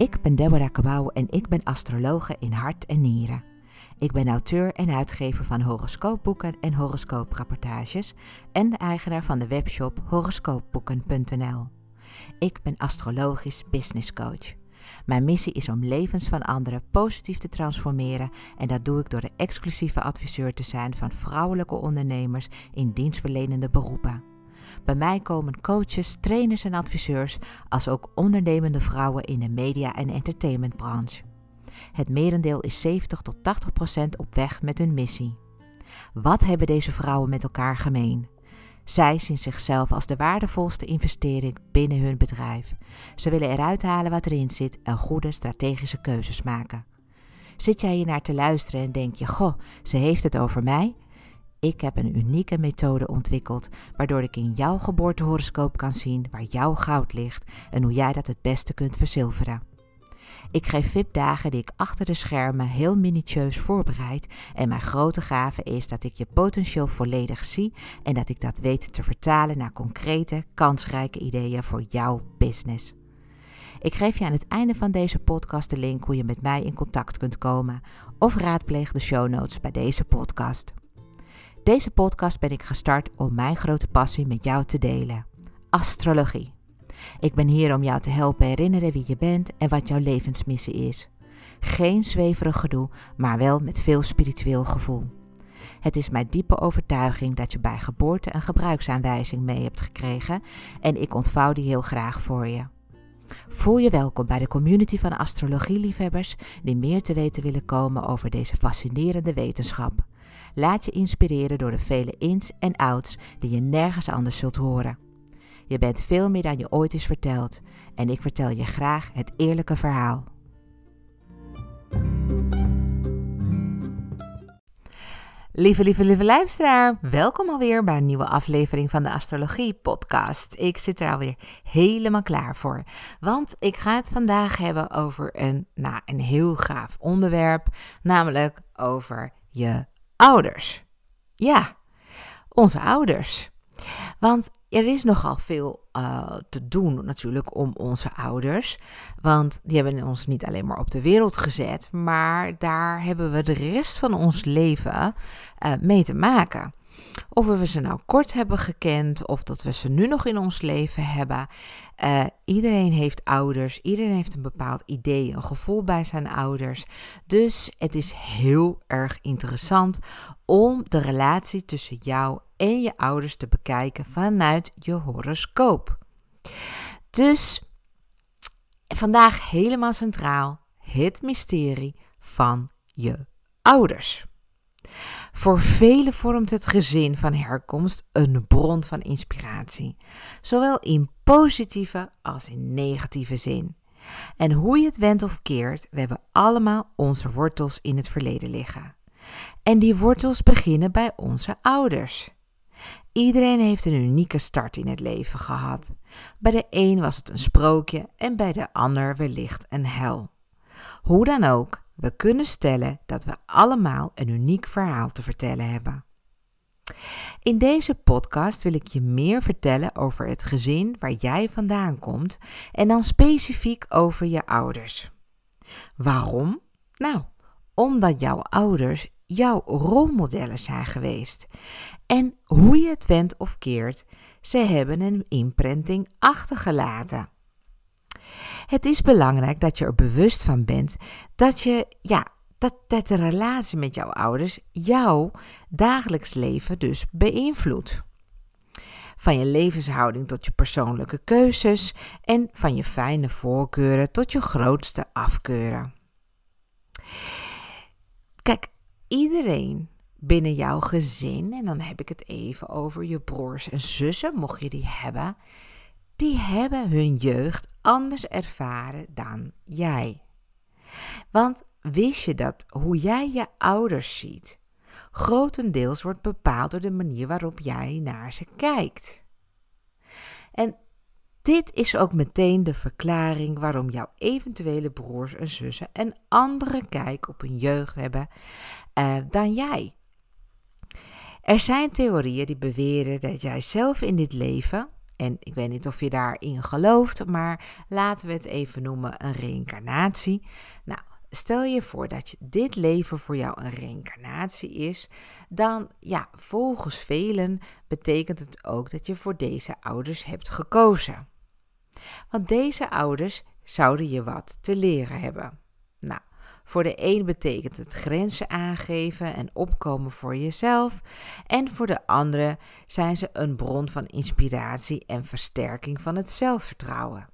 Ik ben Deborah Kabouw en ik ben astrologe in hart en nieren. Ik ben auteur en uitgever van horoscoopboeken en horoscooprapportages en de eigenaar van de webshop horoscoopboeken.nl. Ik ben astrologisch business coach. Mijn missie is om levens van anderen positief te transformeren en dat doe ik door de exclusieve adviseur te zijn van vrouwelijke ondernemers in dienstverlenende beroepen. Bij mij komen coaches, trainers en adviseurs, als ook ondernemende vrouwen in de media- en entertainmentbranche. Het merendeel is 70 tot 80 procent op weg met hun missie. Wat hebben deze vrouwen met elkaar gemeen? Zij zien zichzelf als de waardevolste investering binnen hun bedrijf. Ze willen eruit halen wat erin zit en goede strategische keuzes maken. Zit jij hier naar te luisteren en denk je: Goh, ze heeft het over mij? Ik heb een unieke methode ontwikkeld waardoor ik in jouw geboortehoroscoop kan zien waar jouw goud ligt en hoe jij dat het beste kunt verzilveren. Ik geef VIP-dagen die ik achter de schermen heel minutieus voorbereid en mijn grote gave is dat ik je potentieel volledig zie en dat ik dat weet te vertalen naar concrete, kansrijke ideeën voor jouw business. Ik geef je aan het einde van deze podcast de link hoe je met mij in contact kunt komen of raadpleeg de show notes bij deze podcast. Deze podcast ben ik gestart om mijn grote passie met jou te delen: astrologie. Ik ben hier om jou te helpen herinneren wie je bent en wat jouw levensmissie is. Geen zweverig gedoe, maar wel met veel spiritueel gevoel. Het is mijn diepe overtuiging dat je bij geboorte een gebruiksaanwijzing mee hebt gekregen en ik ontvouw die heel graag voor je. Voel je welkom bij de community van astrologieliefhebbers die meer te weten willen komen over deze fascinerende wetenschap. Laat je inspireren door de vele ins en outs die je nergens anders zult horen. Je bent veel meer dan je ooit is verteld en ik vertel je graag het eerlijke verhaal. Lieve, lieve, lieve luisteraar, welkom alweer bij een nieuwe aflevering van de Astrologie Podcast. Ik zit er alweer helemaal klaar voor, want ik ga het vandaag hebben over een, nou, een heel gaaf onderwerp, namelijk over je ouders. Ja, onze ouders. Want er is nogal veel uh, te doen natuurlijk om onze ouders. Want die hebben ons niet alleen maar op de wereld gezet, maar daar hebben we de rest van ons leven uh, mee te maken. Of we ze nou kort hebben gekend of dat we ze nu nog in ons leven hebben. Uh, iedereen heeft ouders, iedereen heeft een bepaald idee, een gevoel bij zijn ouders. Dus het is heel erg interessant om de relatie tussen jou en je ouders te bekijken vanuit je horoscoop. Dus vandaag helemaal centraal het mysterie van je ouders. Voor velen vormt het gezin van herkomst een bron van inspiratie, zowel in positieve als in negatieve zin. En hoe je het wendt of keert, we hebben allemaal onze wortels in het verleden liggen. En die wortels beginnen bij onze ouders. Iedereen heeft een unieke start in het leven gehad. Bij de een was het een sprookje en bij de ander wellicht een hel. Hoe dan ook, we kunnen stellen dat we allemaal een uniek verhaal te vertellen hebben. In deze podcast wil ik je meer vertellen over het gezin waar jij vandaan komt en dan specifiek over je ouders. Waarom? Nou, omdat jouw ouders jouw rolmodellen zijn geweest. En hoe je het went of keert, ze hebben een imprinting achtergelaten. Het is belangrijk dat je er bewust van bent dat je, ja, dat, dat de relatie met jouw ouders jouw dagelijks leven dus beïnvloedt. Van je levenshouding tot je persoonlijke keuzes en van je fijne voorkeuren tot je grootste afkeuren. Kijk, iedereen binnen jouw gezin, en dan heb ik het even over je broers en zussen, mocht je die hebben, die hebben hun jeugd anders ervaren dan jij. Want wist je dat hoe jij je ouders ziet, grotendeels wordt bepaald door de manier waarop jij naar ze kijkt? En dit is ook meteen de verklaring waarom jouw eventuele broers en zussen een andere kijk op hun jeugd hebben uh, dan jij. Er zijn theorieën die beweren dat jij zelf in dit leven En ik weet niet of je daarin gelooft, maar laten we het even noemen een reïncarnatie. Nou, stel je voor dat dit leven voor jou een reïncarnatie is, dan ja, volgens velen betekent het ook dat je voor deze ouders hebt gekozen. Want deze ouders zouden je wat te leren hebben. Nou, voor de een betekent het grenzen aangeven en opkomen voor jezelf. En voor de andere zijn ze een bron van inspiratie en versterking van het zelfvertrouwen.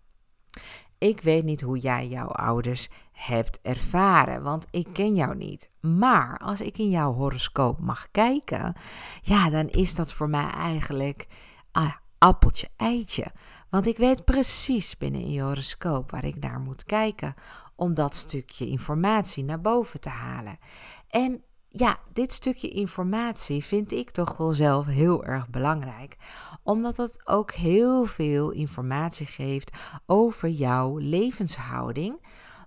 Ik weet niet hoe jij jouw ouders hebt ervaren, want ik ken jou niet. Maar als ik in jouw horoscoop mag kijken, ja, dan is dat voor mij eigenlijk ah, appeltje eitje. Want ik weet precies binnen in je horoscoop waar ik naar moet kijken om dat stukje informatie naar boven te halen. En ja, dit stukje informatie vind ik toch wel zelf heel erg belangrijk, omdat het ook heel veel informatie geeft over jouw levenshouding,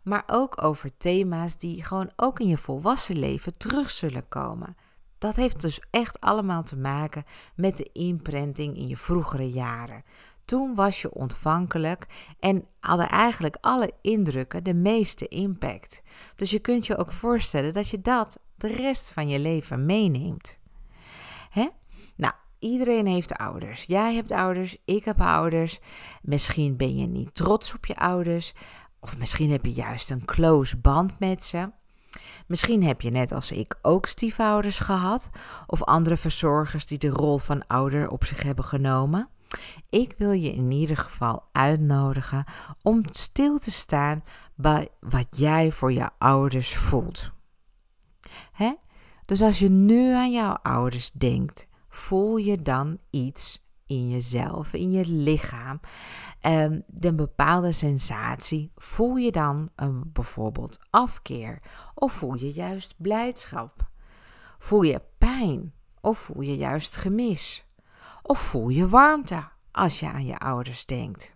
maar ook over thema's die gewoon ook in je volwassen leven terug zullen komen. Dat heeft dus echt allemaal te maken met de imprinting in je vroegere jaren. Toen was je ontvankelijk en hadden eigenlijk alle indrukken de meeste impact. Dus je kunt je ook voorstellen dat je dat de rest van je leven meeneemt. Hè? Nou, iedereen heeft ouders. Jij hebt ouders, ik heb ouders. Misschien ben je niet trots op je ouders, of misschien heb je juist een close band met ze. Misschien heb je net als ik ook stiefouders gehad, of andere verzorgers die de rol van ouder op zich hebben genomen. Ik wil je in ieder geval uitnodigen om stil te staan bij wat jij voor je ouders voelt. Hè? Dus als je nu aan jouw ouders denkt, voel je dan iets in jezelf, in je lichaam, um, een bepaalde sensatie. Voel je dan een, bijvoorbeeld afkeer of voel je juist blijdschap? Voel je pijn of voel je juist gemis? Of voel je warmte als je aan je ouders denkt?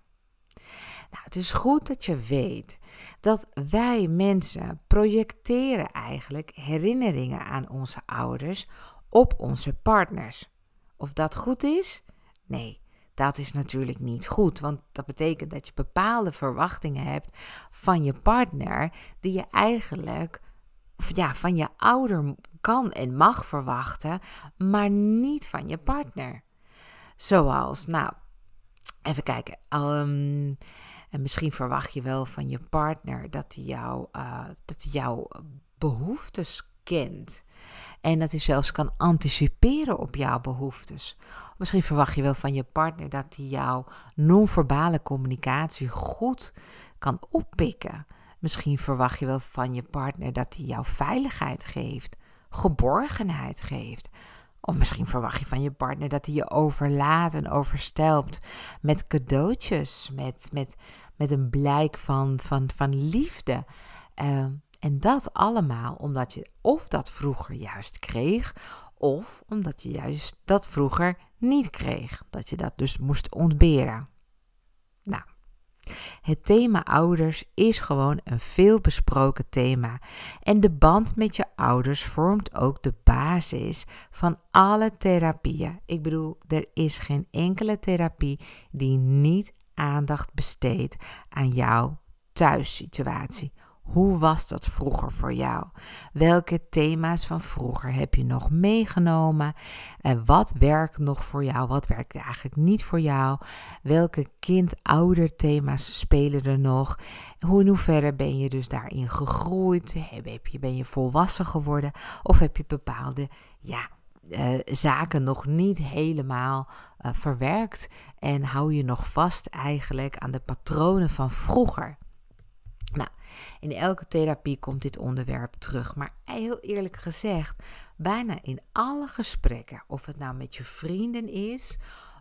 Nou, het is goed dat je weet dat wij mensen projecteren eigenlijk herinneringen aan onze ouders op onze partners. Of dat goed is? Nee, dat is natuurlijk niet goed, want dat betekent dat je bepaalde verwachtingen hebt van je partner die je eigenlijk ja, van je ouder kan en mag verwachten, maar niet van je partner. Zoals, nou, even kijken. Um, en misschien verwacht je wel van je partner dat hij jou, uh, dat hij jouw behoeftes kent. En dat hij zelfs kan anticiperen op jouw behoeftes. Misschien verwacht je wel van je partner dat hij jouw non-verbale communicatie goed kan oppikken. Misschien verwacht je wel van je partner dat hij jou veiligheid geeft, geborgenheid geeft. Of misschien verwacht je van je partner dat hij je overlaat en overstelpt met cadeautjes, met, met, met een blijk van, van, van liefde. Uh, en dat allemaal omdat je of dat vroeger juist kreeg, of omdat je juist dat vroeger niet kreeg. Dat je dat dus moest ontberen. Nou, het thema ouders is gewoon een veelbesproken thema. En de band met je ouders vormt ook de basis van alle therapieën. Ik bedoel, er is geen enkele therapie die niet aandacht besteedt aan jouw thuissituatie hoe was dat vroeger voor jou? Welke thema's van vroeger heb je nog meegenomen? En wat werkt nog voor jou? Wat werkt eigenlijk niet voor jou? Welke kind-ouder thema's spelen er nog? Hoe in hoeverre ben je dus daarin gegroeid? Heb je, ben je volwassen geworden? Of heb je bepaalde ja, uh, zaken nog niet helemaal uh, verwerkt en hou je nog vast eigenlijk aan de patronen van vroeger? Nou, in elke therapie komt dit onderwerp terug. Maar heel eerlijk gezegd, bijna in alle gesprekken, of het nou met je vrienden is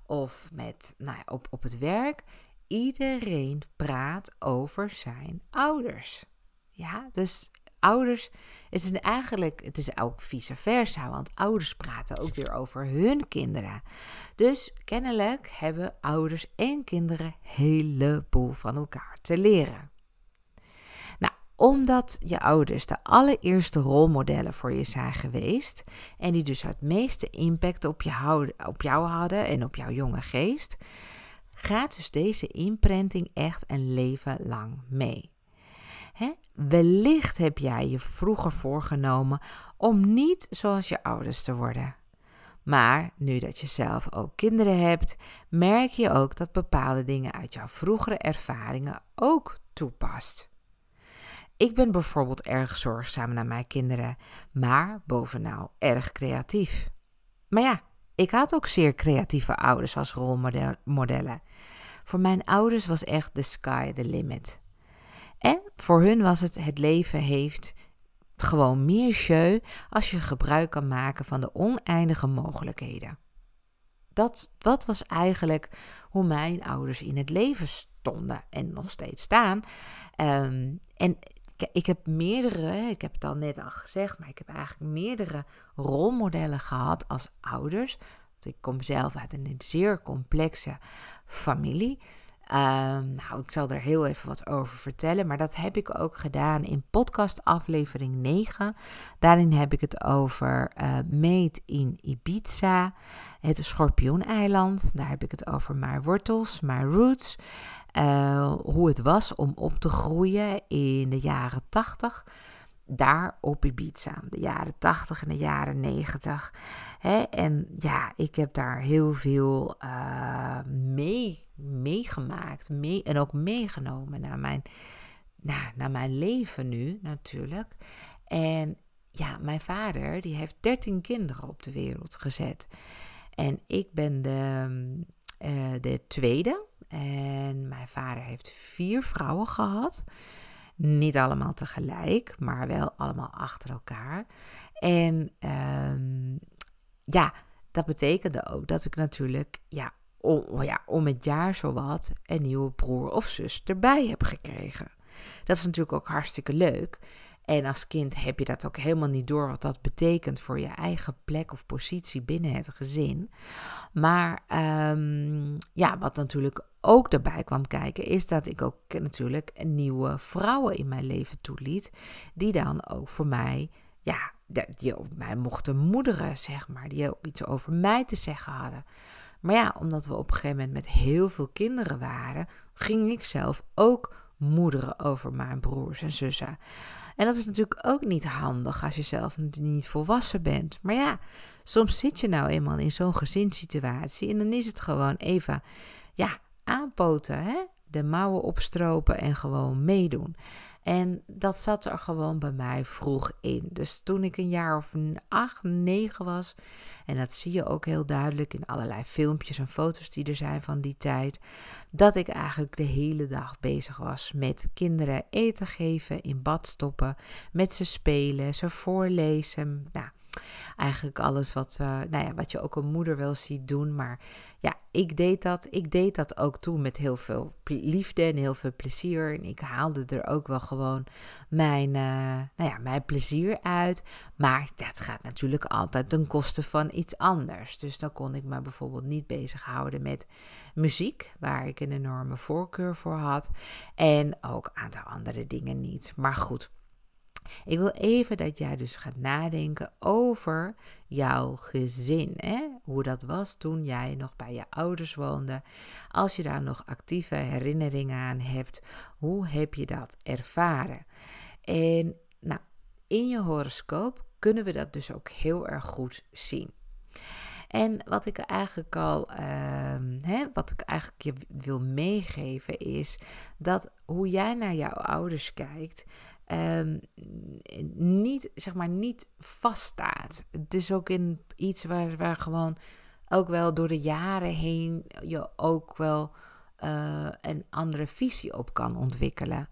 of met, nou op, op het werk, iedereen praat over zijn ouders. Ja, dus ouders, het is eigenlijk, het is ook vice versa, want ouders praten ook weer over hun kinderen. Dus kennelijk hebben ouders en kinderen heleboel van elkaar te leren omdat je ouders de allereerste rolmodellen voor je zijn geweest en die dus het meeste impact op, je op jou hadden en op jouw jonge geest, gaat dus deze imprinting echt een leven lang mee. Wellicht heb jij je vroeger voorgenomen om niet zoals je ouders te worden. Maar nu dat je zelf ook kinderen hebt, merk je ook dat bepaalde dingen uit jouw vroegere ervaringen ook toepast. Ik ben bijvoorbeeld erg zorgzaam naar mijn kinderen, maar bovenal erg creatief. Maar ja, ik had ook zeer creatieve ouders als rolmodellen. Voor mijn ouders was echt the sky the limit. En voor hun was het het leven heeft gewoon meer show als je gebruik kan maken van de oneindige mogelijkheden. Dat, dat was eigenlijk hoe mijn ouders in het leven stonden en nog steeds staan. Um, en ik heb meerdere, ik heb het al net al gezegd, maar ik heb eigenlijk meerdere rolmodellen gehad als ouders. Want ik kom zelf uit een zeer complexe familie. Um, nou, ik zal er heel even wat over vertellen, maar dat heb ik ook gedaan in podcast aflevering 9. Daarin heb ik het over uh, Made in Ibiza, het Schorpioeneiland. Daar heb ik het over mijn wortels, mijn roots. Uh, hoe het was om op te groeien in de jaren 80 daar op Ibiza, de jaren 80 en de jaren 90. Hè? En ja, ik heb daar heel veel uh, mee, meegemaakt mee, en ook meegenomen naar mijn, nou, naar mijn leven nu natuurlijk. En ja, mijn vader die heeft 13 kinderen op de wereld gezet. En ik ben de, uh, de tweede. En mijn vader heeft vier vrouwen gehad. Niet allemaal tegelijk, maar wel allemaal achter elkaar. En um, ja, dat betekende ook dat ik natuurlijk ja, om, ja, om het jaar zowat een nieuwe broer of zus erbij heb gekregen. Dat is natuurlijk ook hartstikke leuk. En als kind heb je dat ook helemaal niet door wat dat betekent voor je eigen plek of positie binnen het gezin. Maar um, ja, wat natuurlijk ook daarbij kwam kijken, is dat ik ook natuurlijk nieuwe vrouwen in mijn leven toeliet. Die dan ook voor mij, ja, die ook mij mochten moederen, zeg maar. Die ook iets over mij te zeggen hadden. Maar ja, omdat we op een gegeven moment met heel veel kinderen waren, ging ik zelf ook moederen over mijn broers en zussen. En dat is natuurlijk ook niet handig als je zelf niet volwassen bent. Maar ja, soms zit je nou eenmaal in zo'n gezinssituatie en dan is het gewoon even, ja, aanpoten, hè? de mouwen opstropen en gewoon meedoen. En dat zat er gewoon bij mij vroeg in. Dus toen ik een jaar of acht, negen was, en dat zie je ook heel duidelijk in allerlei filmpjes en foto's die er zijn van die tijd, dat ik eigenlijk de hele dag bezig was met kinderen eten geven, in bad stoppen, met ze spelen, ze voorlezen. Nou, Eigenlijk alles wat, uh, nou ja, wat je ook een moeder wel ziet doen. Maar ja, ik deed dat. Ik deed dat ook toen met heel veel liefde en heel veel plezier. En ik haalde er ook wel gewoon mijn, uh, nou ja, mijn plezier uit. Maar dat gaat natuurlijk altijd ten koste van iets anders. Dus dan kon ik me bijvoorbeeld niet bezighouden met muziek, waar ik een enorme voorkeur voor had. En ook een aantal andere dingen niet. Maar goed. Ik wil even dat jij dus gaat nadenken over jouw gezin. Hè? Hoe dat was toen jij nog bij je ouders woonde. Als je daar nog actieve herinneringen aan hebt, hoe heb je dat ervaren? En nou, in je horoscoop kunnen we dat dus ook heel erg goed zien. En wat ik eigenlijk al, uh, hè, wat ik eigenlijk je wil meegeven is dat hoe jij naar jouw ouders kijkt, um, niet, zeg maar, niet vaststaat. Het is ook in iets waar, waar gewoon ook wel door de jaren heen je ook wel uh, een andere visie op kan ontwikkelen.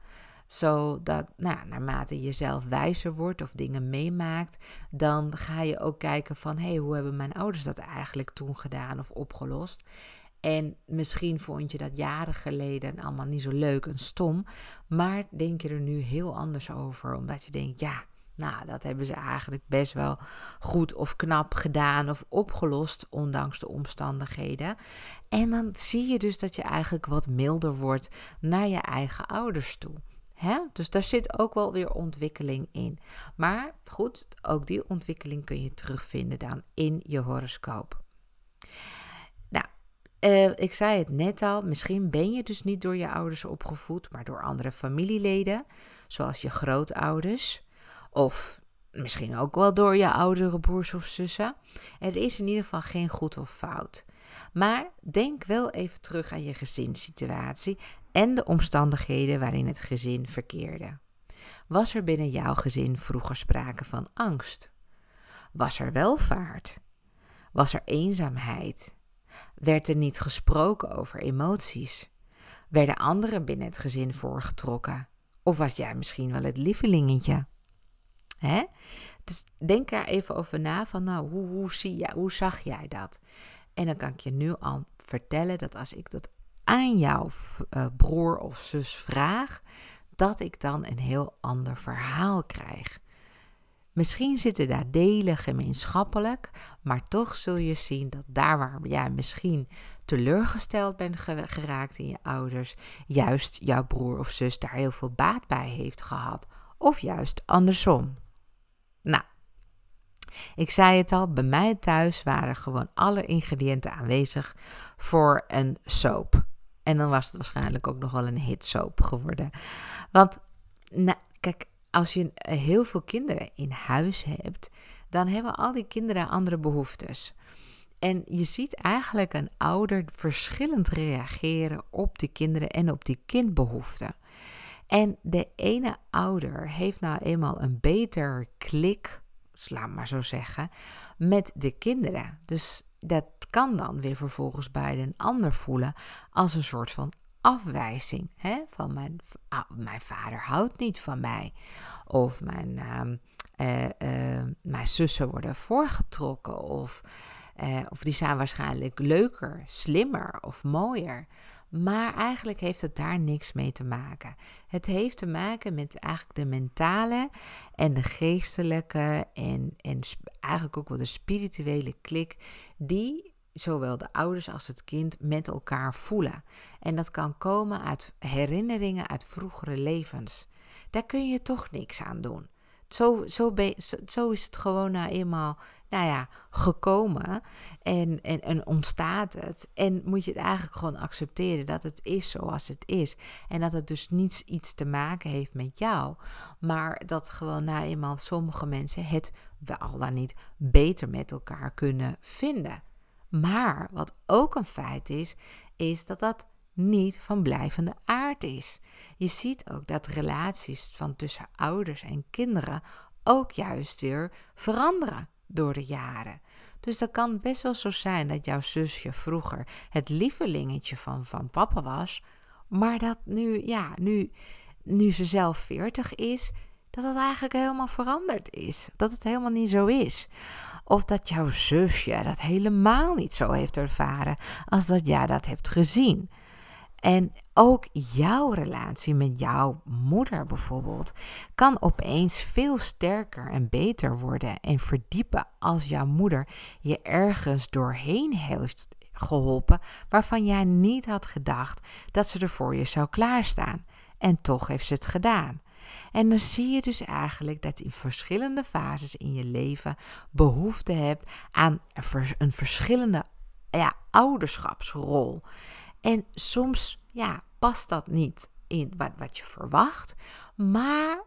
Zodat, nou, naarmate je zelf wijzer wordt of dingen meemaakt, dan ga je ook kijken van, hé, hey, hoe hebben mijn ouders dat eigenlijk toen gedaan of opgelost? En misschien vond je dat jaren geleden allemaal niet zo leuk en stom. Maar denk je er nu heel anders over. Omdat je denkt, ja, nou, dat hebben ze eigenlijk best wel goed of knap gedaan of opgelost, ondanks de omstandigheden. En dan zie je dus dat je eigenlijk wat milder wordt naar je eigen ouders toe. Dus daar zit ook wel weer ontwikkeling in. Maar goed, ook die ontwikkeling kun je terugvinden dan in je horoscoop Eh, ik zei het net al, misschien ben je dus niet door je ouders opgevoed, maar door andere familieleden, zoals je grootouders. Of misschien ook wel door je oudere broers of zussen. Er is in ieder geval geen goed of fout. Maar denk wel even terug aan je gezinssituatie en de omstandigheden waarin het gezin verkeerde. Was er binnen jouw gezin vroeger sprake van angst? Was er welvaart? Was er eenzaamheid? Werd er niet gesproken over emoties? Werden anderen binnen het gezin voorgetrokken? Of was jij misschien wel het lievelingetje? Hè? Dus denk daar even over na van nou, hoe, hoe, zie jij, hoe zag jij dat? En dan kan ik je nu al vertellen dat als ik dat aan jouw uh, broer of zus vraag, dat ik dan een heel ander verhaal krijg. Misschien zitten daar delen gemeenschappelijk, maar toch zul je zien dat daar waar jij misschien teleurgesteld bent geraakt in je ouders, juist jouw broer of zus daar heel veel baat bij heeft gehad. Of juist andersom. Nou, ik zei het al, bij mij thuis waren gewoon alle ingrediënten aanwezig voor een soap. En dan was het waarschijnlijk ook nog wel een hitsoap geworden. Want, nou, kijk, als je heel veel kinderen in huis hebt, dan hebben al die kinderen andere behoeftes. En je ziet eigenlijk een ouder verschillend reageren op die kinderen en op die kindbehoeften. En de ene ouder heeft nou eenmaal een beter klik, laat maar zo zeggen, met de kinderen. Dus dat kan dan weer vervolgens bij een ander voelen als een soort van afwijzing. Hè? Van mijn, ah, mijn vader houdt niet van mij. Of mijn, uh, uh, mijn zussen worden voorgetrokken. Of, uh, of die zijn waarschijnlijk leuker, slimmer of mooier. Maar eigenlijk heeft het daar niks mee te maken. Het heeft te maken met eigenlijk de mentale en de geestelijke en, en eigenlijk ook wel de spirituele klik die zowel de ouders als het kind met elkaar voelen. En dat kan komen uit herinneringen uit vroegere levens. Daar kun je toch niks aan doen. Zo, zo, zo, is het gewoon nou eenmaal nou ja, gekomen en, en, en ontstaat het. En moet je het eigenlijk gewoon accepteren dat het is zoals het is. En dat het dus niets iets te maken heeft met jou. Maar dat gewoon nou eenmaal sommige mensen het wel dan niet beter met elkaar kunnen vinden. Maar wat ook een feit is, is dat dat niet van blijvende aard is. Je ziet ook dat relaties van tussen ouders en kinderen ook juist weer veranderen door de jaren. Dus dat kan best wel zo zijn dat jouw zusje vroeger het lievelingetje van, van papa was, maar dat nu, ja, nu, nu ze zelf veertig is, dat het eigenlijk helemaal veranderd is. Dat het helemaal niet zo is. Of dat jouw zusje dat helemaal niet zo heeft ervaren als dat jij dat hebt gezien. En ook jouw relatie met jouw moeder bijvoorbeeld kan opeens veel sterker en beter worden en verdiepen als jouw moeder je ergens doorheen heeft geholpen waarvan jij niet had gedacht dat ze er voor je zou klaarstaan. En toch heeft ze het gedaan. En dan zie je dus eigenlijk dat je in verschillende fases in je leven behoefte hebt aan een verschillende ja, ouderschapsrol. En soms ja, past dat niet in wat, wat je verwacht, maar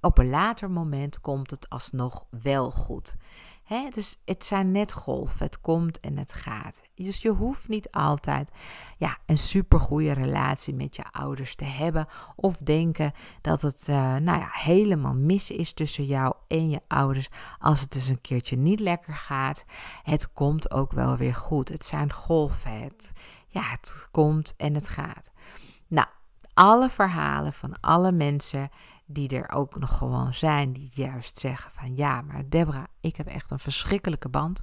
op een later moment komt het alsnog wel goed. He, dus het zijn net golven. Het komt en het gaat. Dus je hoeft niet altijd ja, een supergoeie relatie met je ouders te hebben. Of denken dat het uh, nou ja, helemaal mis is tussen jou en je ouders. Als het dus een keertje niet lekker gaat. Het komt ook wel weer goed. Het zijn golven. Ja, het komt en het gaat. Nou, alle verhalen van alle mensen die er ook nog gewoon zijn, die juist zeggen van ja, maar Debra, ik heb echt een verschrikkelijke band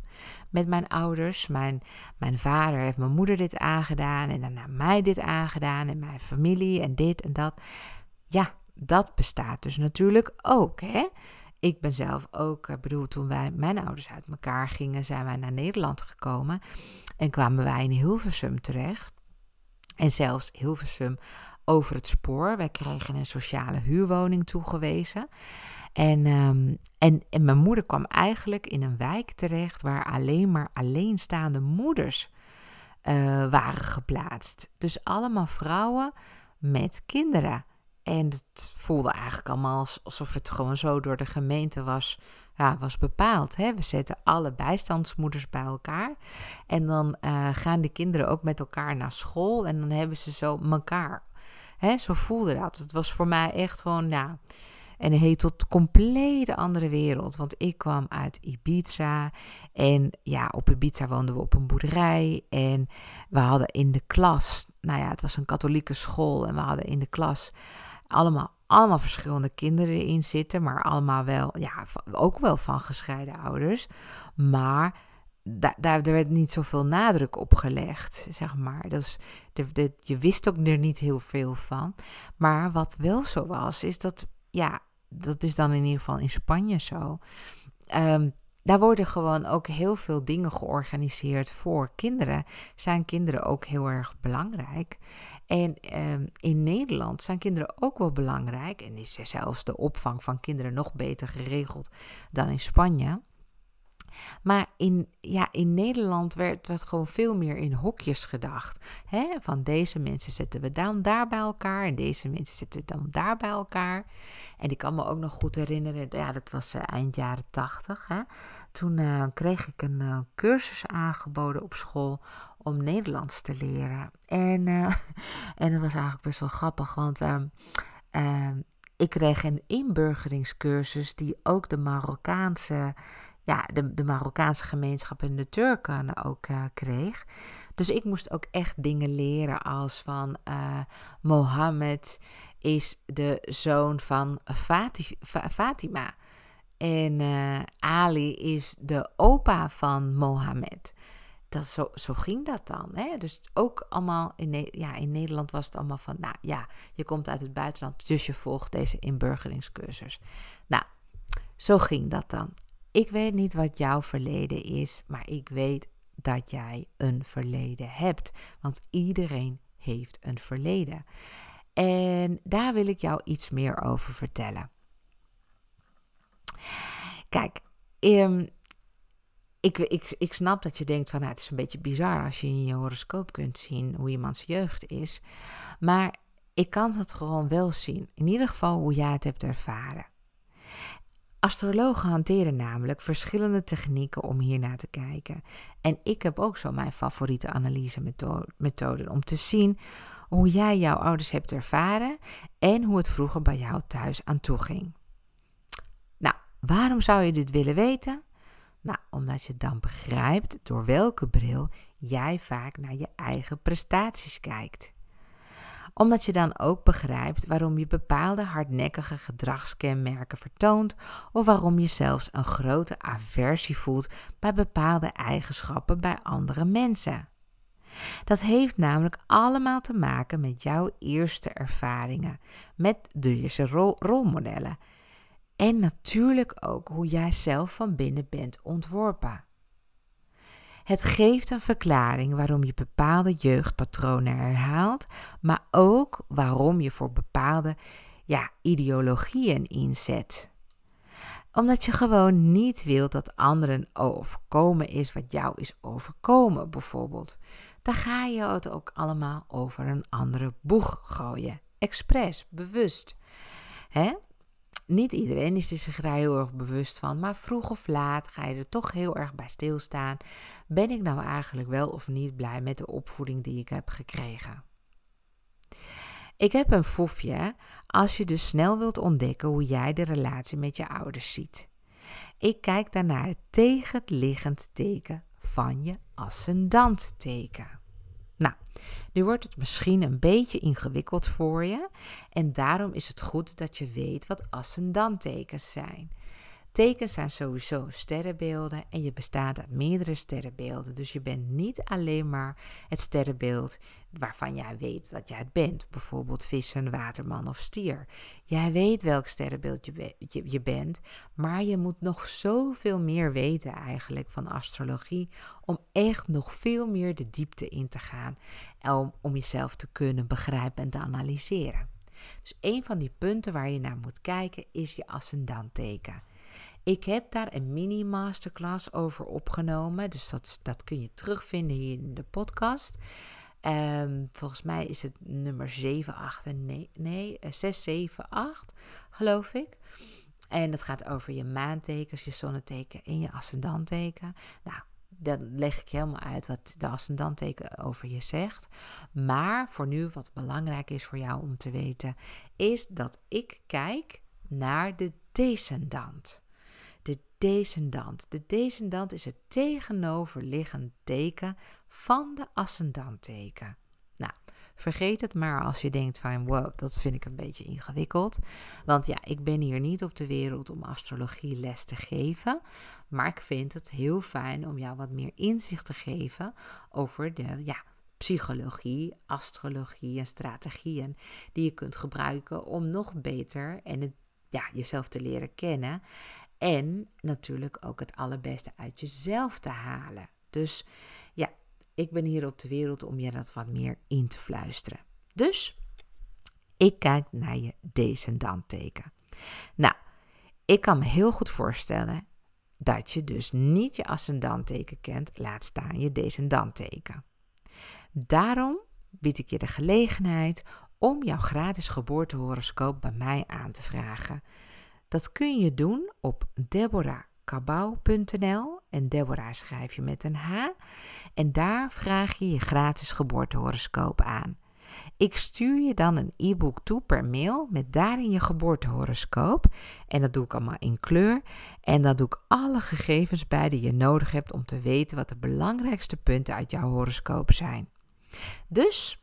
met mijn ouders. Mijn, mijn vader heeft mijn moeder dit aangedaan en daarna mij dit aangedaan en mijn familie en dit en dat. Ja, dat bestaat dus natuurlijk ook, hè. Ik ben zelf ook, ik bedoel, toen wij, mijn ouders uit elkaar gingen, zijn wij naar Nederland gekomen en kwamen wij in Hilversum terecht. En zelfs Hilversum over het spoor. Wij kregen een sociale huurwoning toegewezen. En, um, en, en mijn moeder kwam eigenlijk in een wijk terecht waar alleen maar alleenstaande moeders uh, waren geplaatst. Dus allemaal vrouwen met kinderen. En het voelde eigenlijk allemaal alsof het gewoon zo door de gemeente was, ja, was bepaald. Hè? We zetten alle bijstandsmoeders bij elkaar. En dan uh, gaan de kinderen ook met elkaar naar school. En dan hebben ze zo elkaar. Hè? Zo voelde dat. Het was voor mij echt gewoon, ja. En een tot compleet andere wereld. Want ik kwam uit Ibiza. En ja, op Ibiza woonden we op een boerderij. En we hadden in de klas, nou ja, het was een katholieke school. En we hadden in de klas allemaal, allemaal verschillende kinderen erin zitten. Maar allemaal wel, ja, ook wel van gescheiden ouders. Maar daar, werd niet zoveel nadruk op gelegd, zeg maar. Dus de, de, je wist ook er niet heel veel van. Maar wat wel zo was, is dat, ja, dat is dan in ieder geval in Spanje zo. Ehm, daar worden gewoon ook heel veel dingen georganiseerd voor kinderen. Zijn kinderen ook heel erg belangrijk? En ehm, in Nederland zijn kinderen ook wel belangrijk. En is zelfs de opvang van kinderen nog beter geregeld dan in Spanje. Maar in, ja, in Nederland werd, werd gewoon veel meer in hokjes gedacht. Hè? Van deze mensen zetten we dan daar bij elkaar en deze mensen zitten dan daar bij elkaar. En ik kan me ook nog goed herinneren, ja, dat was uh, eind jaren tachtig. Toen uh, kreeg ik een uh, cursus aangeboden op school om Nederlands te leren. En, en dat was eigenlijk best wel grappig, want ehm, ehm, ik kreeg een inburgeringscursus die ook de Marokkaanse ja, de, de Marokkaanse gemeenschap en de Turken ook uh, kreeg. Dus ik moest ook echt dingen leren als van uh, Mohammed is de zoon van Fati, Fatima. En uh, Ali is de opa van Mohammed. Dat, zo, zo ging dat dan. Hè? Dus ook allemaal in, ja, in Nederland was het allemaal van, nou ja, je komt uit het buitenland, dus je volgt deze inburgeringscursus. Nou, zo ging dat dan. Ik weet niet wat jouw verleden is, maar ik weet dat jij een verleden hebt. Want iedereen heeft een verleden. En daar wil ik jou iets meer over vertellen. Kijk, um, ik, ik, ik snap dat je denkt van nou, het is een beetje bizar als je in je horoscoop kunt zien hoe iemands jeugd is. Maar ik kan het gewoon wel zien. In ieder geval hoe jij het hebt ervaren. Astrologen hanteren namelijk verschillende technieken om hiernaar te kijken. En ik heb ook zo mijn favoriete analysemethoden om te zien hoe jij jouw ouders hebt ervaren en hoe het vroeger bij jou thuis aan toe ging. Nou, waarom zou je dit willen weten? Nou, omdat je dan begrijpt door welke bril jij vaak naar je eigen prestaties kijkt omdat je dan ook begrijpt waarom je bepaalde hardnekkige gedragskenmerken vertoont of waarom je zelfs een grote aversie voelt bij bepaalde eigenschappen bij andere mensen. Dat heeft namelijk allemaal te maken met jouw eerste ervaringen met rol rolmodellen. En natuurlijk ook hoe jij zelf van binnen bent ontworpen. Het geeft een verklaring waarom je bepaalde jeugdpatronen herhaalt, maar ook waarom je voor bepaalde ja, ideologieën inzet omdat je gewoon niet wilt dat anderen overkomen is wat jou is overkomen, bijvoorbeeld. Dan ga je het ook allemaal over een andere boeg gooien. Expres, bewust. Hè? Niet iedereen is er zich daar heel erg bewust van, maar vroeg of laat ga je er toch heel erg bij stilstaan. Ben ik nou eigenlijk wel of niet blij met de opvoeding die ik heb gekregen? Ik heb een fofje als je dus snel wilt ontdekken hoe jij de relatie met je ouders ziet. Ik kijk daarnaar het tegenliggend teken van je ascendant-teken. Nou, nu wordt het misschien een beetje ingewikkeld voor je en daarom is het goed dat je weet wat ascendanttekens zijn. Tekens zijn sowieso sterrenbeelden en je bestaat uit meerdere sterrenbeelden. Dus je bent niet alleen maar het sterrenbeeld waarvan jij weet dat jij het bent. Bijvoorbeeld vissen, waterman of stier. Jij weet welk sterrenbeeld je, je, bent, maar je moet nog zoveel meer weten eigenlijk van astrologie om echt nog veel meer de diepte in te gaan. Om, om jezelf te kunnen begrijpen en te analyseren. Dus een van die punten waar je naar moet kijken is je ascendanteken. Ik heb daar een mini masterclass over opgenomen. Dus dat, dat kun je terugvinden hier in de podcast. Um, volgens mij is het nummer 78, nee, nee 678, geloof ik. En dat gaat over je maantekens, je zonneteken en je ascendanteken. Nou, dan leg ik helemaal uit wat de ascendanteken over je zegt. Maar voor nu, wat belangrijk is voor jou om te weten, is dat ik kijk naar de descendant. De descendant. De descendant is het tegenoverliggende teken van de ascendanteken. Nou, vergeet het maar als je denkt van wow, dat vind ik een beetje ingewikkeld. Want ja, ik ben hier niet op de wereld om astrologie les te geven. Maar ik vind het heel fijn om jou wat meer inzicht te geven over de ja, psychologie, astrologie en strategieën die je kunt gebruiken om nog beter en ja, jezelf te leren kennen. En natuurlijk ook het allerbeste uit jezelf te halen. Dus ja, ik ben hier op de wereld om je dat wat meer in te fluisteren. Dus ik kijk naar je descendanteken. Nou, ik kan me heel goed voorstellen dat je dus niet je ascendanteken kent, laat staan je descendanteken. Daarom bied ik je de gelegenheid om jouw gratis geboortehoroscoop bij mij aan te vragen. Dat kun je doen op deborahkabau.nl en Deborah schrijf je met een H en daar vraag je je gratis geboortehoroscoop aan. Ik stuur je dan een e-book toe per mail met daarin je geboortehoroscoop. En dat doe ik allemaal in kleur. En dan doe ik alle gegevens bij die je nodig hebt om te weten wat de belangrijkste punten uit jouw horoscoop zijn. Dus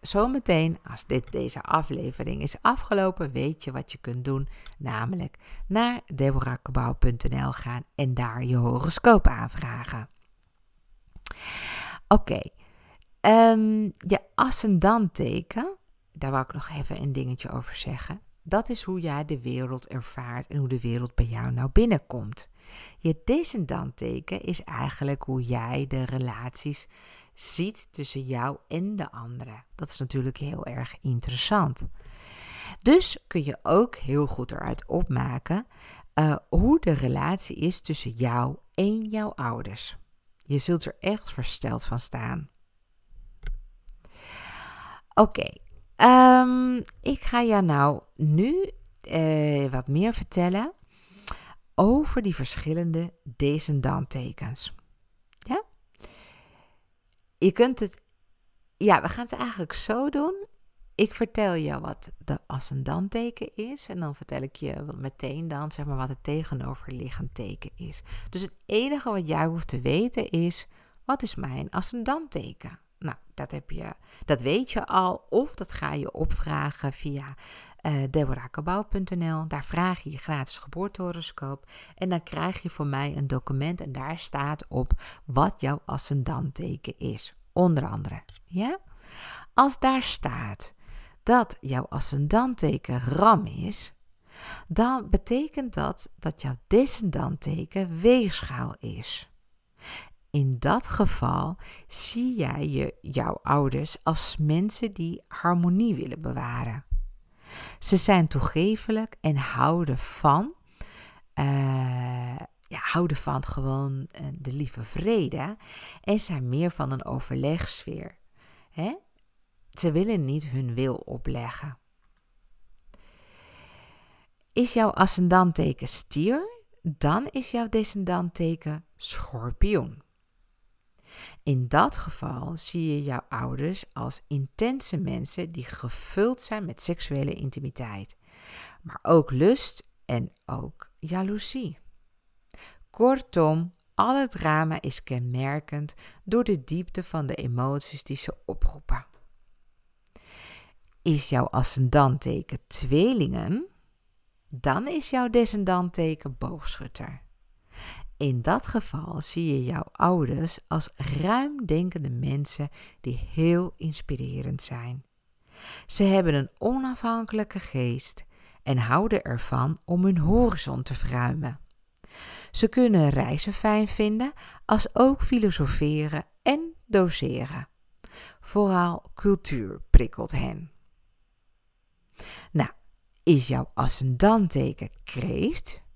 zometeen, als dit, deze aflevering is afgelopen, weet je wat je kunt doen. Namelijk naar deborahkabau.nl gaan en daar je horoscoop aanvragen. Oké, ehm, je ascendanteken, daar wil ik nog even een dingetje over zeggen. Dat is hoe jij de wereld ervaart en hoe de wereld bij jou nou binnenkomt. Je descendanteken is eigenlijk hoe jij de relaties ziet tussen jou en de andere. Dat is natuurlijk heel erg interessant. Dus kun je ook heel goed eruit opmaken uh, hoe de relatie is tussen jou en jouw ouders. Je zult er echt versteld van staan. Oké, ehm, ik ga jou nou nu uh, wat meer vertellen over die verschillende descendanttekens. Ja? Je kunt het. Ja, we gaan het eigenlijk zo doen. Ik vertel je wat de ascendanteken is. En dan vertel ik je meteen dan zeg maar wat het tegenoverliggend teken is. Dus het enige wat jij hoeft te weten is: wat is mijn ascendanteken? Nou, dat, heb je, dat weet je al. Of dat ga je opvragen via uh. Daar vraag je je gratis geboortehoroscoop. En dan krijg je voor mij een document en daar staat op wat jouw ascendanteken is. Onder andere. Ja? Als daar staat dat jouw ascendanteken ram is, dan betekent dat dat jouw descendanteken weegschaal is. In dat geval zie jij je, jouw ouders als mensen die harmonie willen bewaren. Ze zijn toegevelijk en houden van, uh, ja, houden van gewoon uh, de lieve vrede en zijn meer van een overlegsfeer. Hè? Ze willen niet hun wil opleggen. Is jouw ascendanteken stier, dan is jouw descendanteken schorpioen. In dat geval zie je jouw ouders als intense mensen die gevuld zijn met seksuele intimiteit, maar ook lust en ook jaloezie. Kortom, al het drama is kenmerkend door de diepte van de emoties die ze oproepen. Is jouw ascendanteken tweelingen, dan is jouw descendanteken boogschutter. In dat geval zie je jouw ouders als ruimdenkende mensen die heel inspirerend zijn. Ze hebben een onafhankelijke geest en houden ervan om hun horizon te verruimen. Ze kunnen reizen fijn vinden, als ook filosoferen en doseren. Vooral cultuur prikkelt hen. Nou, is jouw ascendanteken kreeft?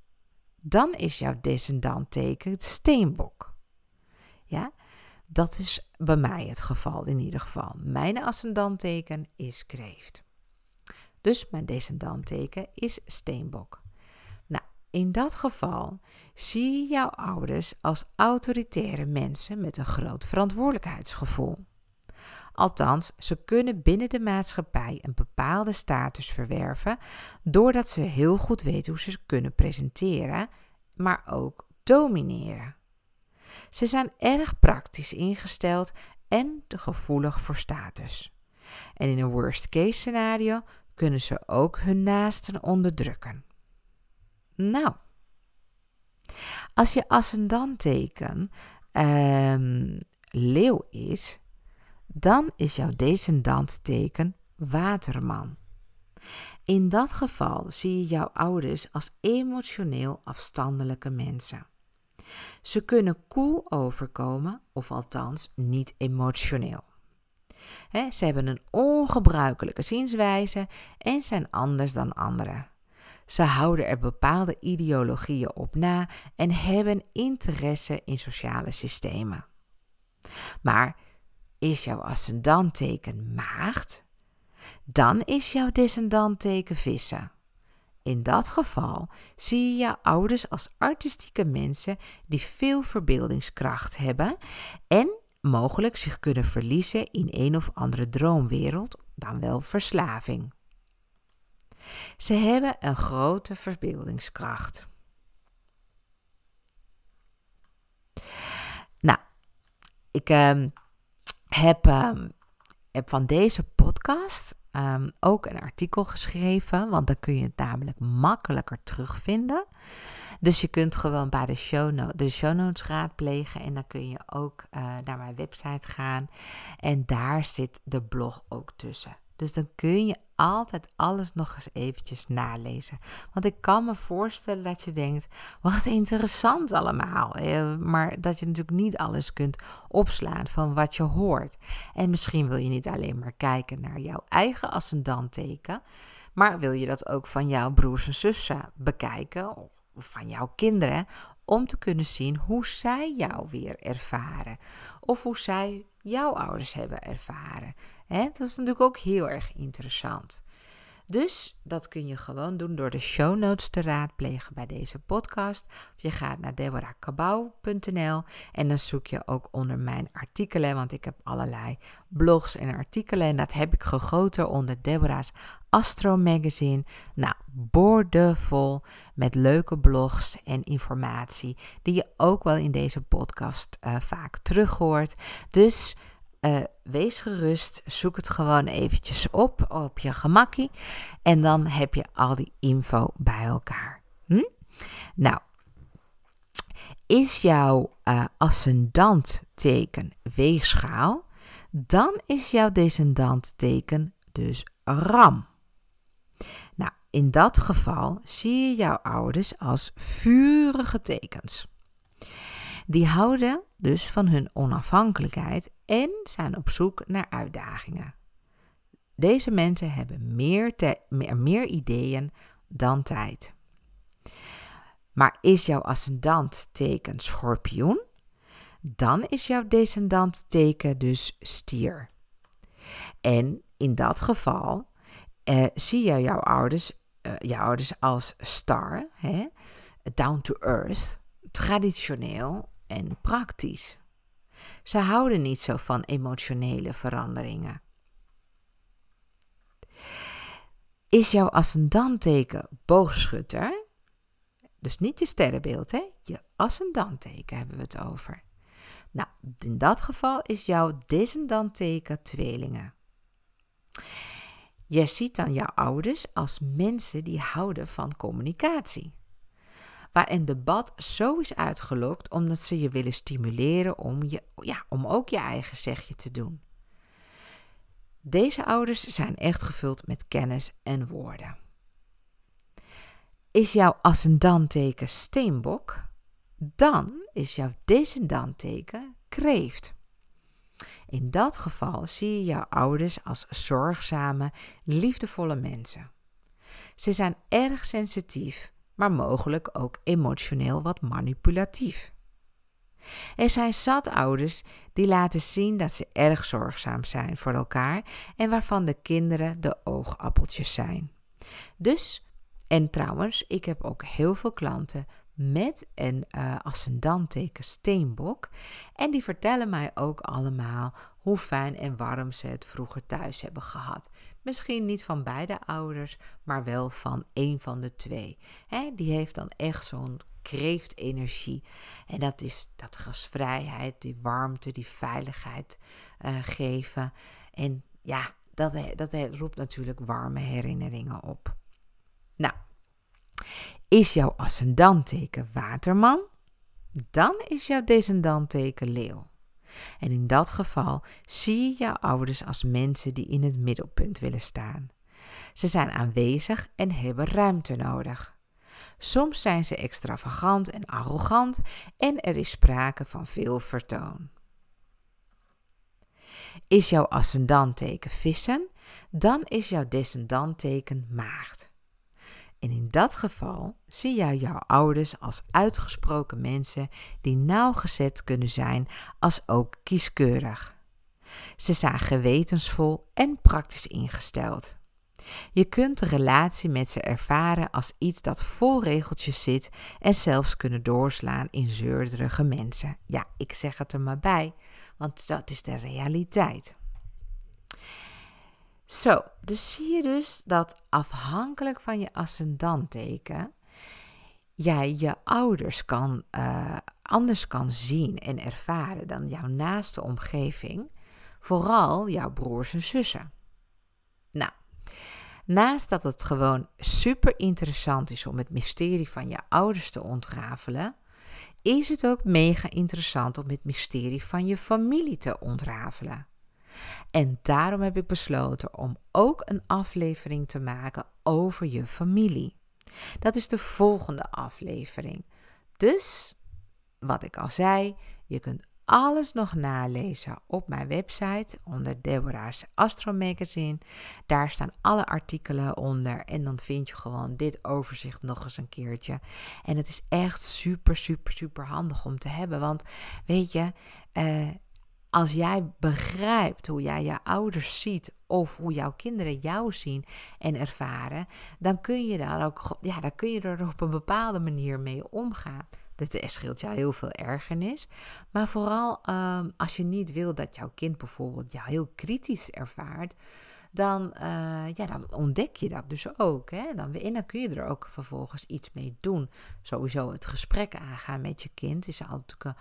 Dan is jouw descendantteken steenbok. Ja, dat is bij mij het geval in ieder geval. Mijn ascendantteken is kreeft. Dus mijn descendantteken is steenbok. Nou, in dat geval zie je jouw ouders als autoritaire mensen met een groot verantwoordelijkheidsgevoel. Althans, ze kunnen binnen de maatschappij een bepaalde status verwerven doordat ze heel goed weten hoe ze kunnen presenteren, maar ook domineren. Ze zijn erg praktisch ingesteld en gevoelig voor status. En in een worst case scenario kunnen ze ook hun naasten onderdrukken. Nou, als je ascendantteken um, leeuw is, dan is jouw descendantteken waterman. In dat geval zie je jouw ouders als emotioneel afstandelijke mensen. Ze kunnen koel overkomen, of althans niet emotioneel. ze hebben een ongebruikelijke zienswijze en zijn anders dan anderen. Ze houden er bepaalde ideologieën op na en hebben interesse in sociale systemen. Maar is jouw ascendantteken maagd, dan is jouw descendantteken vissen. In dat geval zie je je ouders als artistieke mensen die veel verbeeldingskracht hebben en mogelijk zich kunnen verliezen in een of andere droomwereld, dan wel verslaving. Ze hebben een grote verbeeldingskracht. Nou, ik uh, heb, um, heb van deze podcast um, ook een artikel geschreven, want dan kun je het namelijk makkelijker terugvinden. Dus je kunt gewoon bij de show, notes, de show notes raadplegen en dan kun je ook uh, naar mijn website gaan en daar zit de blog ook tussen. Dus dan kun je altijd alles nog eens eventjes nalezen. Want ik kan me voorstellen dat je denkt, wat interessant allemaal. Eh, maar dat je natuurlijk niet alles kunt opslaan van wat je hoort. En misschien wil je niet alleen maar kijken naar jouw eigen ascendantteken, maar wil je dat ook van jouw broers en zussen bekijken, of van jouw kinderen, om te kunnen zien hoe zij jou weer ervaren. Of hoe zij jouw ouders hebben ervaren. Dat is natuurlijk ook heel erg interessant. Dus dat kun je gewoon doen door de show notes te raadplegen bij deze podcast. Je gaat naar deborahkabau.nl en dan zoek je ook onder mijn artikelen, want ik heb allerlei blogs en artikelen. En dat heb ik gegoten onder Deborah's Astro Magazine. Nou, boordevol met leuke blogs en informatie die je ook wel in deze podcast uh, vaak terug hoort. Dus uh, wees gerust, zoek het gewoon eventjes op op je gemakkie en dan heb je al die info bij elkaar. Hm? Nou, is jouw uh, ascendant teken weegschaal, dan is jouw descendant teken dus ram. Nou, in dat geval zie je jouw ouders als vurige tekens. Die houden dus van hun onafhankelijkheid en zijn op zoek naar uitdagingen. Deze mensen hebben meer, meer, meer ideeën dan tijd. Maar is jouw ascendant teken schorpioen? Dan is jouw descendant teken dus stier. En in dat geval eh, zie je jouw ouders, uh, jouw ouders als star, hè? down to earth, traditioneel en praktisch. Ze houden niet zo van emotionele veranderingen. Is jouw ascendantteken boogschutter? Dus niet je sterrenbeeld, hè? Je ascendantteken hebben we het over. Nou, in dat geval is jouw descendantteken tweelingen. Je ziet dan jouw ouders als mensen die houden van communicatie waar een debat zo is uitgelokt omdat ze je willen stimuleren om, je, ja, om ook je eigen zegje te doen. Deze ouders zijn echt gevuld met kennis en woorden. Is jouw ascendantteken steenbok, dan is jouw descendantteken kreeft. In dat geval zie je jouw ouders als zorgzame, liefdevolle mensen. Ze zijn erg sensitief maar mogelijk ook emotioneel wat manipulatief. Er zijn zat ouders die laten zien dat ze erg zorgzaam zijn voor elkaar en waarvan de kinderen de oogappeltjes zijn. Dus, en trouwens, ik heb ook heel veel klanten met een uh, ascendanteken steenbok. En die vertellen mij ook allemaal hoe fijn en warm ze het vroeger thuis hebben gehad. Misschien niet van beide ouders, maar wel van één van de twee. die heeft dan echt zo'n kreeftenergie. En dat is dat gasvrijheid, die warmte, die veiligheid uh, geven. En ja, dat, dat roept natuurlijk warme herinneringen op. Nou, is jouw ascendanteken waterman? Dan is jouw descendanteken leeuw. En in dat geval zie je jouw ouders als mensen die in het middelpunt willen staan. Ze zijn aanwezig en hebben ruimte nodig. Soms zijn ze extravagant en arrogant en er is sprake van veel vertoon. Is jouw ascendanteken vissen, dan is jouw descendanteken maagd. En in dat geval zie jij jouw ouders als uitgesproken mensen die nauwgezet kunnen zijn, als ook kieskeurig. Ze zijn gewetensvol en praktisch ingesteld. Je kunt de relatie met ze ervaren als iets dat vol regeltjes zit en zelfs kunnen doorslaan in zeurderige mensen. Ja, ik zeg het er maar bij, want dat is de realiteit. Zo, dus zie je dus dat afhankelijk van je ascendanteken jij je ouders kan, uh, anders kan zien en ervaren dan jouw naaste omgeving, vooral jouw broers en zussen. Nou, naast dat het gewoon super interessant is om het mysterie van je ouders te ontrafelen, is het ook mega interessant om het mysterie van je familie te ontrafelen. En daarom heb ik besloten om ook een aflevering te maken over je familie. Dat is de volgende aflevering. Dus, wat ik al zei, je kunt alles nog nalezen op mijn website onder Deborah's Astro Magazine. Daar staan alle artikelen onder en dan vind je gewoon dit overzicht nog eens een keertje. En het is echt super, super, super handig om te hebben. Want weet je, uh, als jij begrijpt hoe jij je ouders ziet of hoe jouw kinderen jou zien en ervaren, dan kun je daar ook, ja, dan kun je er op een bepaalde manier mee omgaan. Dat scheelt jou heel veel ergernis. Maar vooral um, als je niet wil dat jouw kind bijvoorbeeld jou heel kritisch ervaart, dan, uh, ja, dan ontdek je dat dus ook. Hè? Dan, en dan kun je er ook vervolgens iets mee doen. Sowieso het gesprek aangaan met je kind is altijd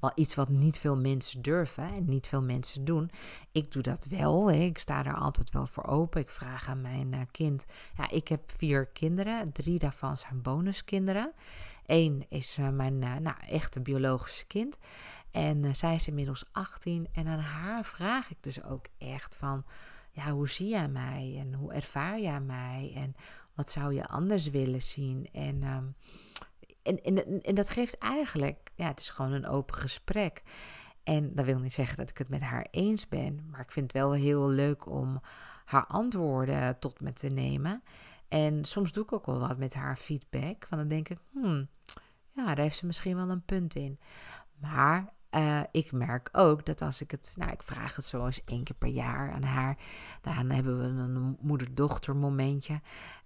wel iets wat niet veel mensen durven en niet veel mensen doen. Ik doe dat wel. Hè. Ik sta daar altijd wel voor open. Ik vraag aan mijn uh, kind. Ja, ik heb vier kinderen. Drie daarvan zijn bonuskinderen. Eén is mijn nou, echte biologische kind. En zij is inmiddels 18. En aan haar vraag ik dus ook echt van ja, hoe zie jij mij en hoe ervaar jij mij en wat zou je anders willen zien? En, ehm, en, en, en dat geeft eigenlijk, ja, het is gewoon een open gesprek. En dat wil niet zeggen dat ik het met haar eens ben, maar ik vind het wel heel leuk om haar antwoorden tot me te nemen. En soms doe ik ook wel wat met haar feedback, want dan denk ik, hmm, ja, daar heeft ze misschien wel een punt in. Maar uh, ik merk ook dat als ik het, nou, ik vraag het zo eens één keer per jaar aan haar. Dan hebben we een moeder-dochter momentje.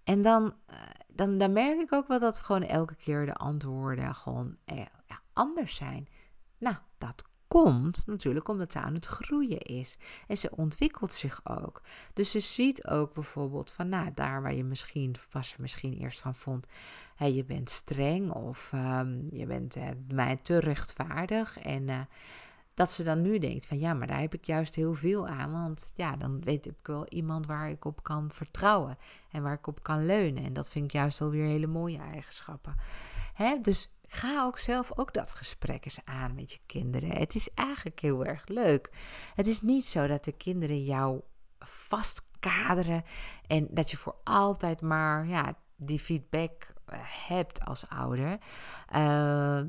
En dan, uh, dan, dan merk ik ook wel dat gewoon elke keer de antwoorden gewoon eh, ja, anders zijn. Nou, dat komt natuurlijk omdat ze aan het groeien is. En ze ontwikkelt zich ook. Dus ze ziet ook bijvoorbeeld van, nou, daar waar je misschien, was misschien eerst van vond, hé, je bent streng of um, je bent uh, mij te rechtvaardig. En uh, dat ze dan nu denkt van, ja, maar daar heb ik juist heel veel aan. Want ja, dan weet ik wel iemand waar ik op kan vertrouwen en waar ik op kan leunen. En dat vind ik juist alweer hele mooie eigenschappen. Hè? Dus Ga ook zelf ook dat gesprek eens aan met je kinderen. Het is eigenlijk heel erg leuk. Het is niet zo dat de kinderen jou vastkaderen en dat je voor altijd maar ja, die feedback eh, hebt als ouder. Uh,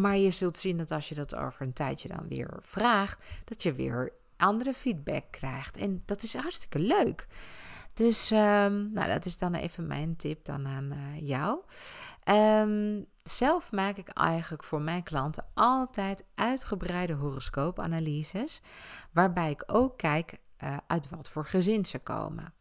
maar je zult zien dat als je dat over een tijdje dan weer vraagt, dat je weer andere feedback krijgt. En dat is hartstikke leuk. Dus um, nou, dat is dan even mijn tip dan aan uh, jou. Um, zelf maak ik eigenlijk voor mijn klanten altijd uitgebreide horoscoopanalyses, waarbij ik ook kijk uh, uit wat voor gezin ze komen.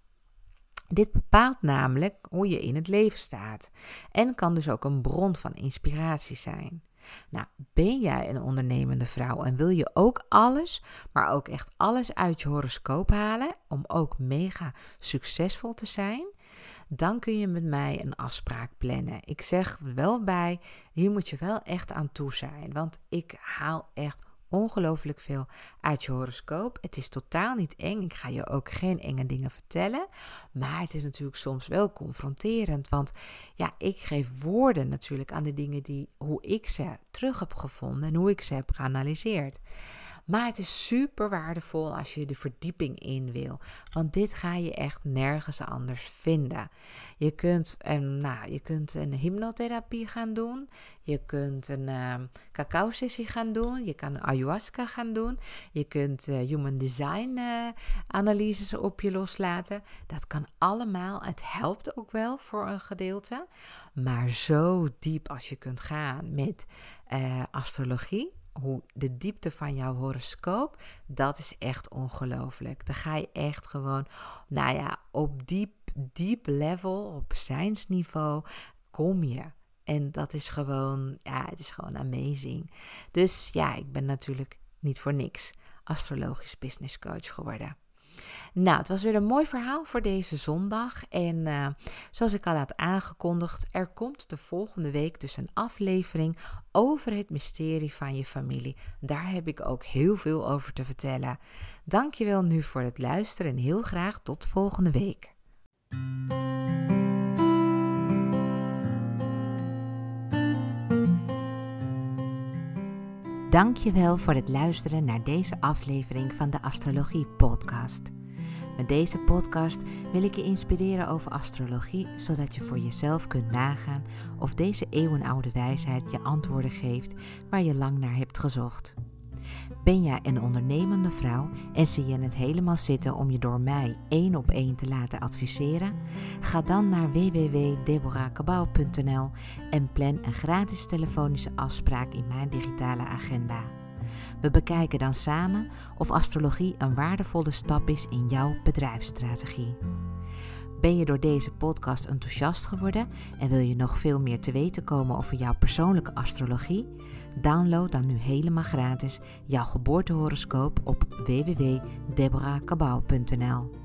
Dit bepaalt namelijk hoe je in het leven staat en kan dus ook een bron van inspiratie zijn. Nou, ben jij een ondernemende vrouw en wil je ook alles, maar ook echt alles uit je horoscoop halen om ook mega succesvol te zijn? Dan kun je met mij een afspraak plannen. Ik zeg wel bij, hier moet je wel echt aan toe zijn, want ik haal echt ongelooflijk veel uit je horoscoop. Het is totaal niet eng. Ik ga je ook geen enge dingen vertellen. Maar het is natuurlijk soms wel confronterend. Want ja, ik geef woorden natuurlijk aan de dingen die hoe ik ze terug heb gevonden en hoe ik ze heb geanalyseerd. Maar het is super waardevol als je de verdieping in wil. Want dit ga je echt nergens anders vinden. Je kunt, een, nou, je kunt een hypnotherapie gaan doen. Je kunt een uh, cacao-sessie gaan doen. Je kan ayahuasca gaan doen. Je kunt uh, human design uh, analyses op je loslaten. Dat kan allemaal. Het helpt ook wel voor een gedeelte. Maar zo diep als je kunt gaan met uh, astrologie hoe de diepte van jouw horoscoop, dat is echt ongelooflijk. Dan ga je echt gewoon, nou ja, op diep, diep level, op zijnsniveau, kom je. En dat is gewoon, ja, het is gewoon amazing. Dus ja, ik ben natuurlijk niet voor niks astrologisch business coach geworden. Nou, het was weer een mooi verhaal voor deze zondag. En uh, zoals ik al had aangekondigd, er komt de volgende week dus een aflevering over het mysterie van je familie. Daar heb ik ook heel veel over te vertellen. Dankjewel nu voor het luisteren en heel graag tot volgende week. Dankjewel voor het luisteren naar deze aflevering van de Astrologie Podcast. Met deze podcast wil ik je inspireren over astrologie, zodat je voor jezelf kunt nagaan of deze eeuwenoude wijsheid je antwoorden geeft waar je lang naar hebt gezocht. Ben jij een ondernemende vrouw en zie je het helemaal zitten om je door mij één op één te laten adviseren? Ga dan naar www.deborahkabau.nl en plan een gratis telefonische afspraak in mijn digitale agenda. We bekijken dan samen of astrologie een waardevolle stap is in jouw bedrijfsstrategie. Ben je door deze podcast enthousiast geworden en wil je nog veel meer te weten komen over jouw persoonlijke astrologie? Download dan nu helemaal gratis jouw geboortehoroscoop op www.deborahkabau.nl.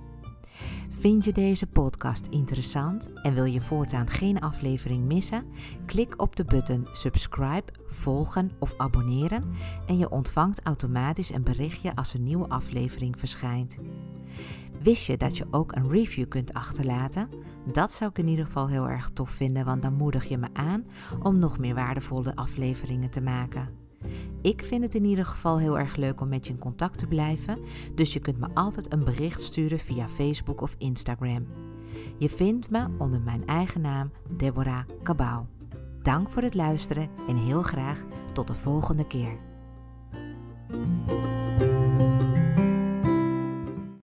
Vind je deze podcast interessant en wil je voortaan geen aflevering missen? Klik op de button subscribe, volgen of abonneren en je ontvangt automatisch een berichtje als een nieuwe aflevering verschijnt. Wist je dat je ook een review kunt achterlaten? Dat zou ik in ieder geval heel erg tof vinden, want dan moedig je me aan om nog meer waardevolle afleveringen te maken. Ik vind het in ieder geval heel erg leuk om met je in contact te blijven, dus je kunt me altijd een bericht sturen via Facebook of Instagram. Je vindt me onder mijn eigen naam Deborah Cabau. Dank voor het luisteren en heel graag tot de volgende keer.